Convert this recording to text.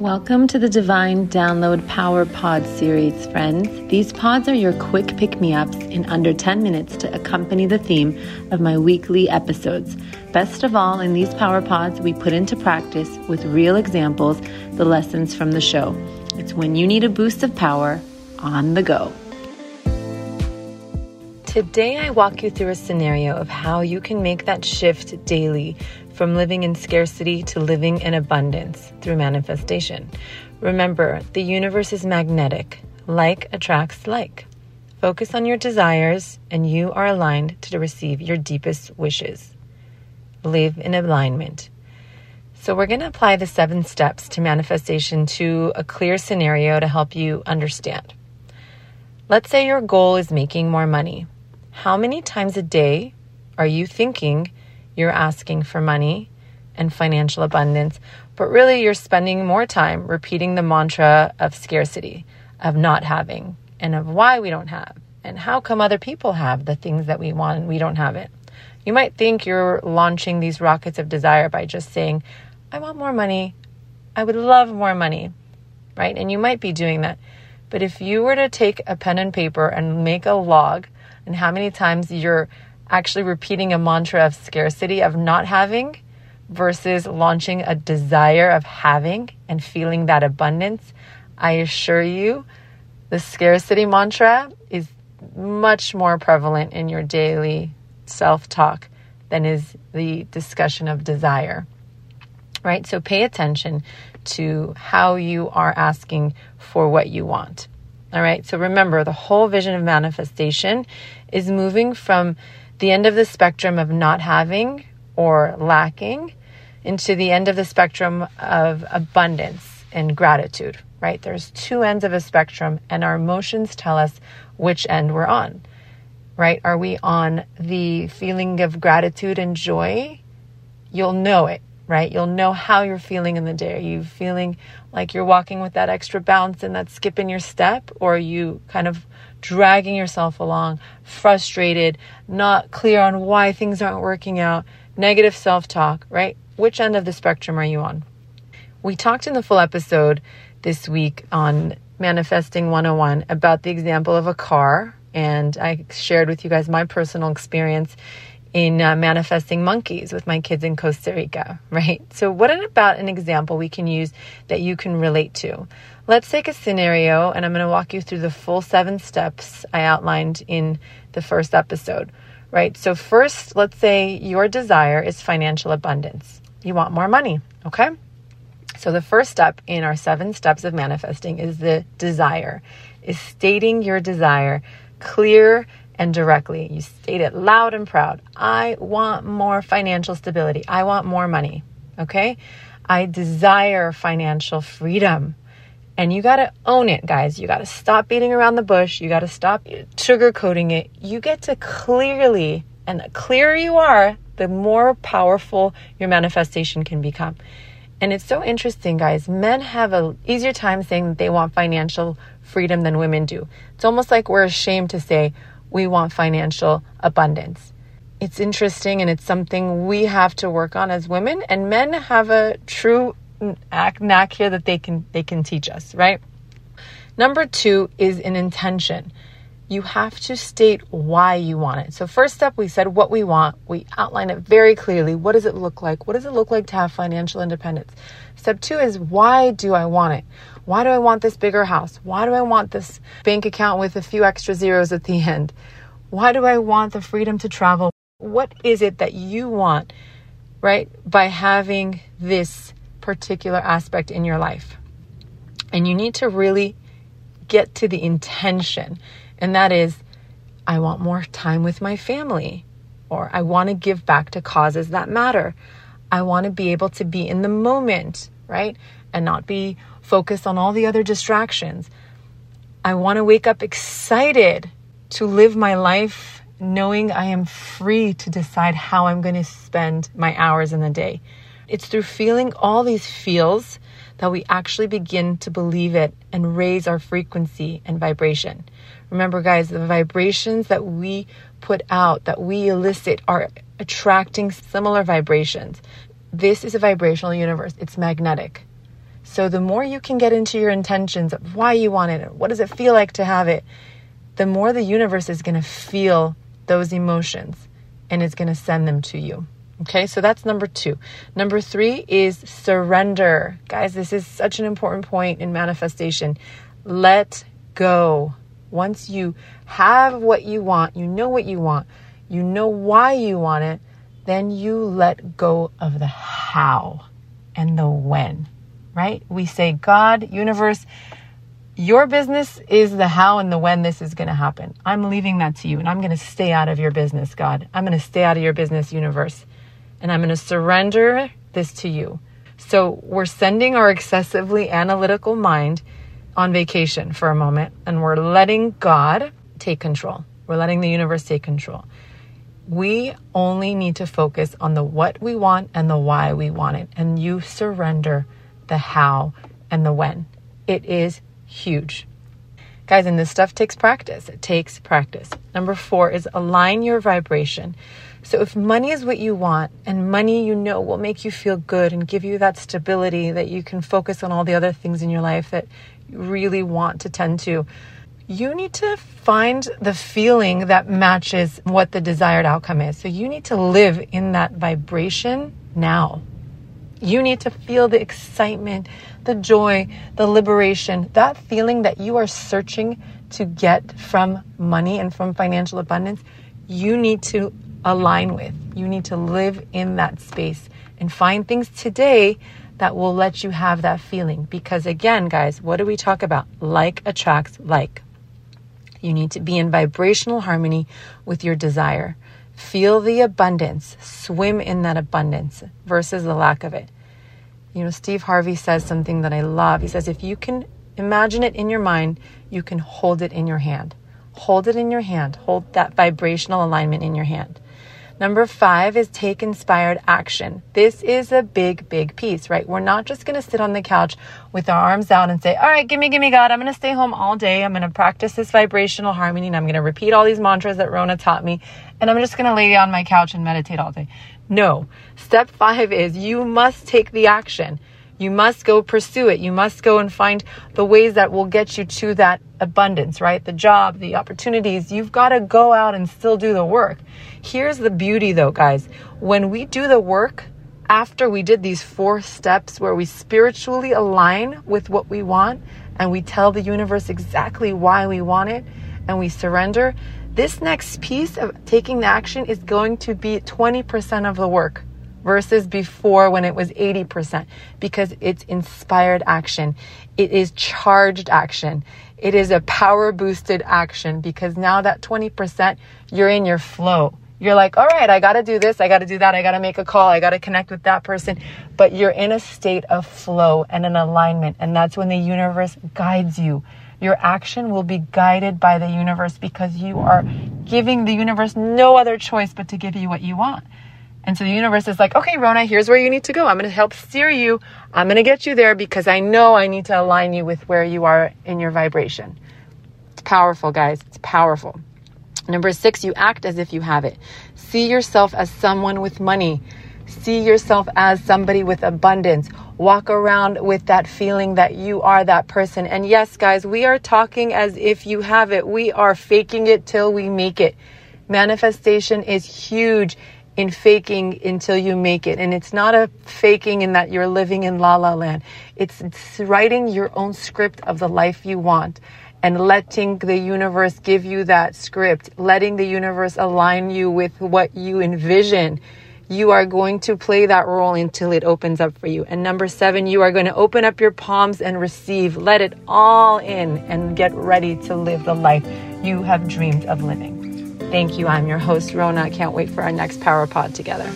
Welcome to the Divine Download Power Pod series, friends. These pods are your quick pick me ups in under 10 minutes to accompany the theme of my weekly episodes. Best of all, in these Power Pods, we put into practice with real examples the lessons from the show. It's when you need a boost of power on the go. Today, I walk you through a scenario of how you can make that shift daily from living in scarcity to living in abundance through manifestation. Remember, the universe is magnetic, like attracts like. Focus on your desires, and you are aligned to receive your deepest wishes. Live in alignment. So, we're going to apply the seven steps to manifestation to a clear scenario to help you understand. Let's say your goal is making more money. How many times a day are you thinking you're asking for money and financial abundance, but really you're spending more time repeating the mantra of scarcity, of not having, and of why we don't have, and how come other people have the things that we want and we don't have it. You might think you're launching these rockets of desire by just saying, I want more money. I would love more money, right? And you might be doing that. But if you were to take a pen and paper and make a log and how many times you're actually repeating a mantra of scarcity, of not having, versus launching a desire of having and feeling that abundance, I assure you the scarcity mantra is much more prevalent in your daily self talk than is the discussion of desire. Right? So pay attention to how you are asking for what you want. All right? So remember, the whole vision of manifestation is moving from the end of the spectrum of not having or lacking into the end of the spectrum of abundance and gratitude, right? There's two ends of a spectrum, and our emotions tell us which end we're on, right? Are we on the feeling of gratitude and joy? You'll know it, right? You'll know how you're feeling in the day. Are you feeling like you're walking with that extra bounce and that skip in your step, or are you kind of dragging yourself along, frustrated, not clear on why things aren't working out, negative self talk, right? Which end of the spectrum are you on? We talked in the full episode this week on Manifesting 101 about the example of a car, and I shared with you guys my personal experience in uh, manifesting monkeys with my kids in Costa Rica, right? So, what about an example we can use that you can relate to? Let's take a scenario, and I'm going to walk you through the full seven steps I outlined in the first episode, right? So, first, let's say your desire is financial abundance. You want more money, okay? So, the first step in our seven steps of manifesting is the desire, is stating your desire clear and directly. You state it loud and proud. I want more financial stability. I want more money, okay? I desire financial freedom. And you got to own it, guys. You got to stop beating around the bush. You got to stop sugarcoating it. You get to clearly, and the clearer you are, the more powerful your manifestation can become. And it's so interesting, guys. Men have an easier time saying that they want financial freedom than women do. It's almost like we're ashamed to say we want financial abundance. It's interesting and it's something we have to work on as women, and men have a true knack here that they can they can teach us, right? Number 2 is an intention. You have to state why you want it. So first step we said what we want. We outline it very clearly. What does it look like? What does it look like to have financial independence? Step 2 is why do I want it? Why do I want this bigger house? Why do I want this bank account with a few extra zeros at the end? Why do I want the freedom to travel? What is it that you want, right, by having this particular aspect in your life. And you need to really get to the intention, and that is I want more time with my family, or I want to give back to causes that matter. I want to be able to be in the moment, right? And not be focused on all the other distractions. I want to wake up excited to live my life knowing I am free to decide how I'm going to spend my hours in the day. It's through feeling all these feels that we actually begin to believe it and raise our frequency and vibration. Remember, guys, the vibrations that we put out, that we elicit, are attracting similar vibrations. This is a vibrational universe, it's magnetic. So the more you can get into your intentions of why you want it, what does it feel like to have it, the more the universe is going to feel those emotions and it's going to send them to you. Okay, so that's number two. Number three is surrender. Guys, this is such an important point in manifestation. Let go. Once you have what you want, you know what you want, you know why you want it, then you let go of the how and the when, right? We say, God, universe, your business is the how and the when this is going to happen. I'm leaving that to you, and I'm going to stay out of your business, God. I'm going to stay out of your business, universe, and I'm going to surrender this to you. So we're sending our excessively analytical mind on vacation for a moment, and we're letting God take control. We're letting the universe take control. We only need to focus on the what we want and the why we want it, and you surrender the how and the when. It is huge. Guys, and this stuff takes practice. It takes practice. Number four is align your vibration. So, if money is what you want, and money you know will make you feel good and give you that stability that you can focus on all the other things in your life that you really want to tend to, you need to find the feeling that matches what the desired outcome is. So, you need to live in that vibration now. You need to feel the excitement, the joy, the liberation, that feeling that you are searching to get from money and from financial abundance. You need to align with. You need to live in that space and find things today that will let you have that feeling. Because again, guys, what do we talk about? Like attracts like. You need to be in vibrational harmony with your desire. Feel the abundance, swim in that abundance versus the lack of it. You know, Steve Harvey says something that I love. He says, if you can imagine it in your mind, you can hold it in your hand. Hold it in your hand. Hold that vibrational alignment in your hand. Number five is take inspired action. This is a big, big piece, right? We're not just going to sit on the couch with our arms out and say, all right, give me, give me God. I'm going to stay home all day. I'm going to practice this vibrational harmony and I'm going to repeat all these mantras that Rona taught me. And I'm just going to lay on my couch and meditate all day. No. Step five is you must take the action. You must go pursue it. You must go and find the ways that will get you to that abundance, right? The job, the opportunities. You've got to go out and still do the work. Here's the beauty though, guys. When we do the work, after we did these four steps where we spiritually align with what we want and we tell the universe exactly why we want it and we surrender, this next piece of taking the action is going to be 20% of the work versus before when it was 80% because it's inspired action. It is charged action. It is a power boosted action because now that 20%, you're in your flow. You're like, all right, I got to do this. I got to do that. I got to make a call. I got to connect with that person. But you're in a state of flow and an alignment. And that's when the universe guides you your action will be guided by the universe because you are giving the universe no other choice but to give you what you want. And so the universe is like, okay, Rona, here's where you need to go. I'm going to help steer you. I'm going to get you there because I know I need to align you with where you are in your vibration. It's powerful, guys. It's powerful. Number six, you act as if you have it. See yourself as someone with money. See yourself as somebody with abundance walk around with that feeling that you are that person. And yes, guys, we are talking as if you have it. We are faking it till we make it. Manifestation is huge in faking until you make it. And it's not a faking in that you're living in la la land. It's, it's writing your own script of the life you want and letting the universe give you that script, letting the universe align you with what you envision you are going to play that role until it opens up for you. And number seven, you are going to open up your palms and receive. Let it all in and get ready to live the life you have dreamed of living. Thank you. I'm your host, Rona. Can't wait for our next Power Pod together.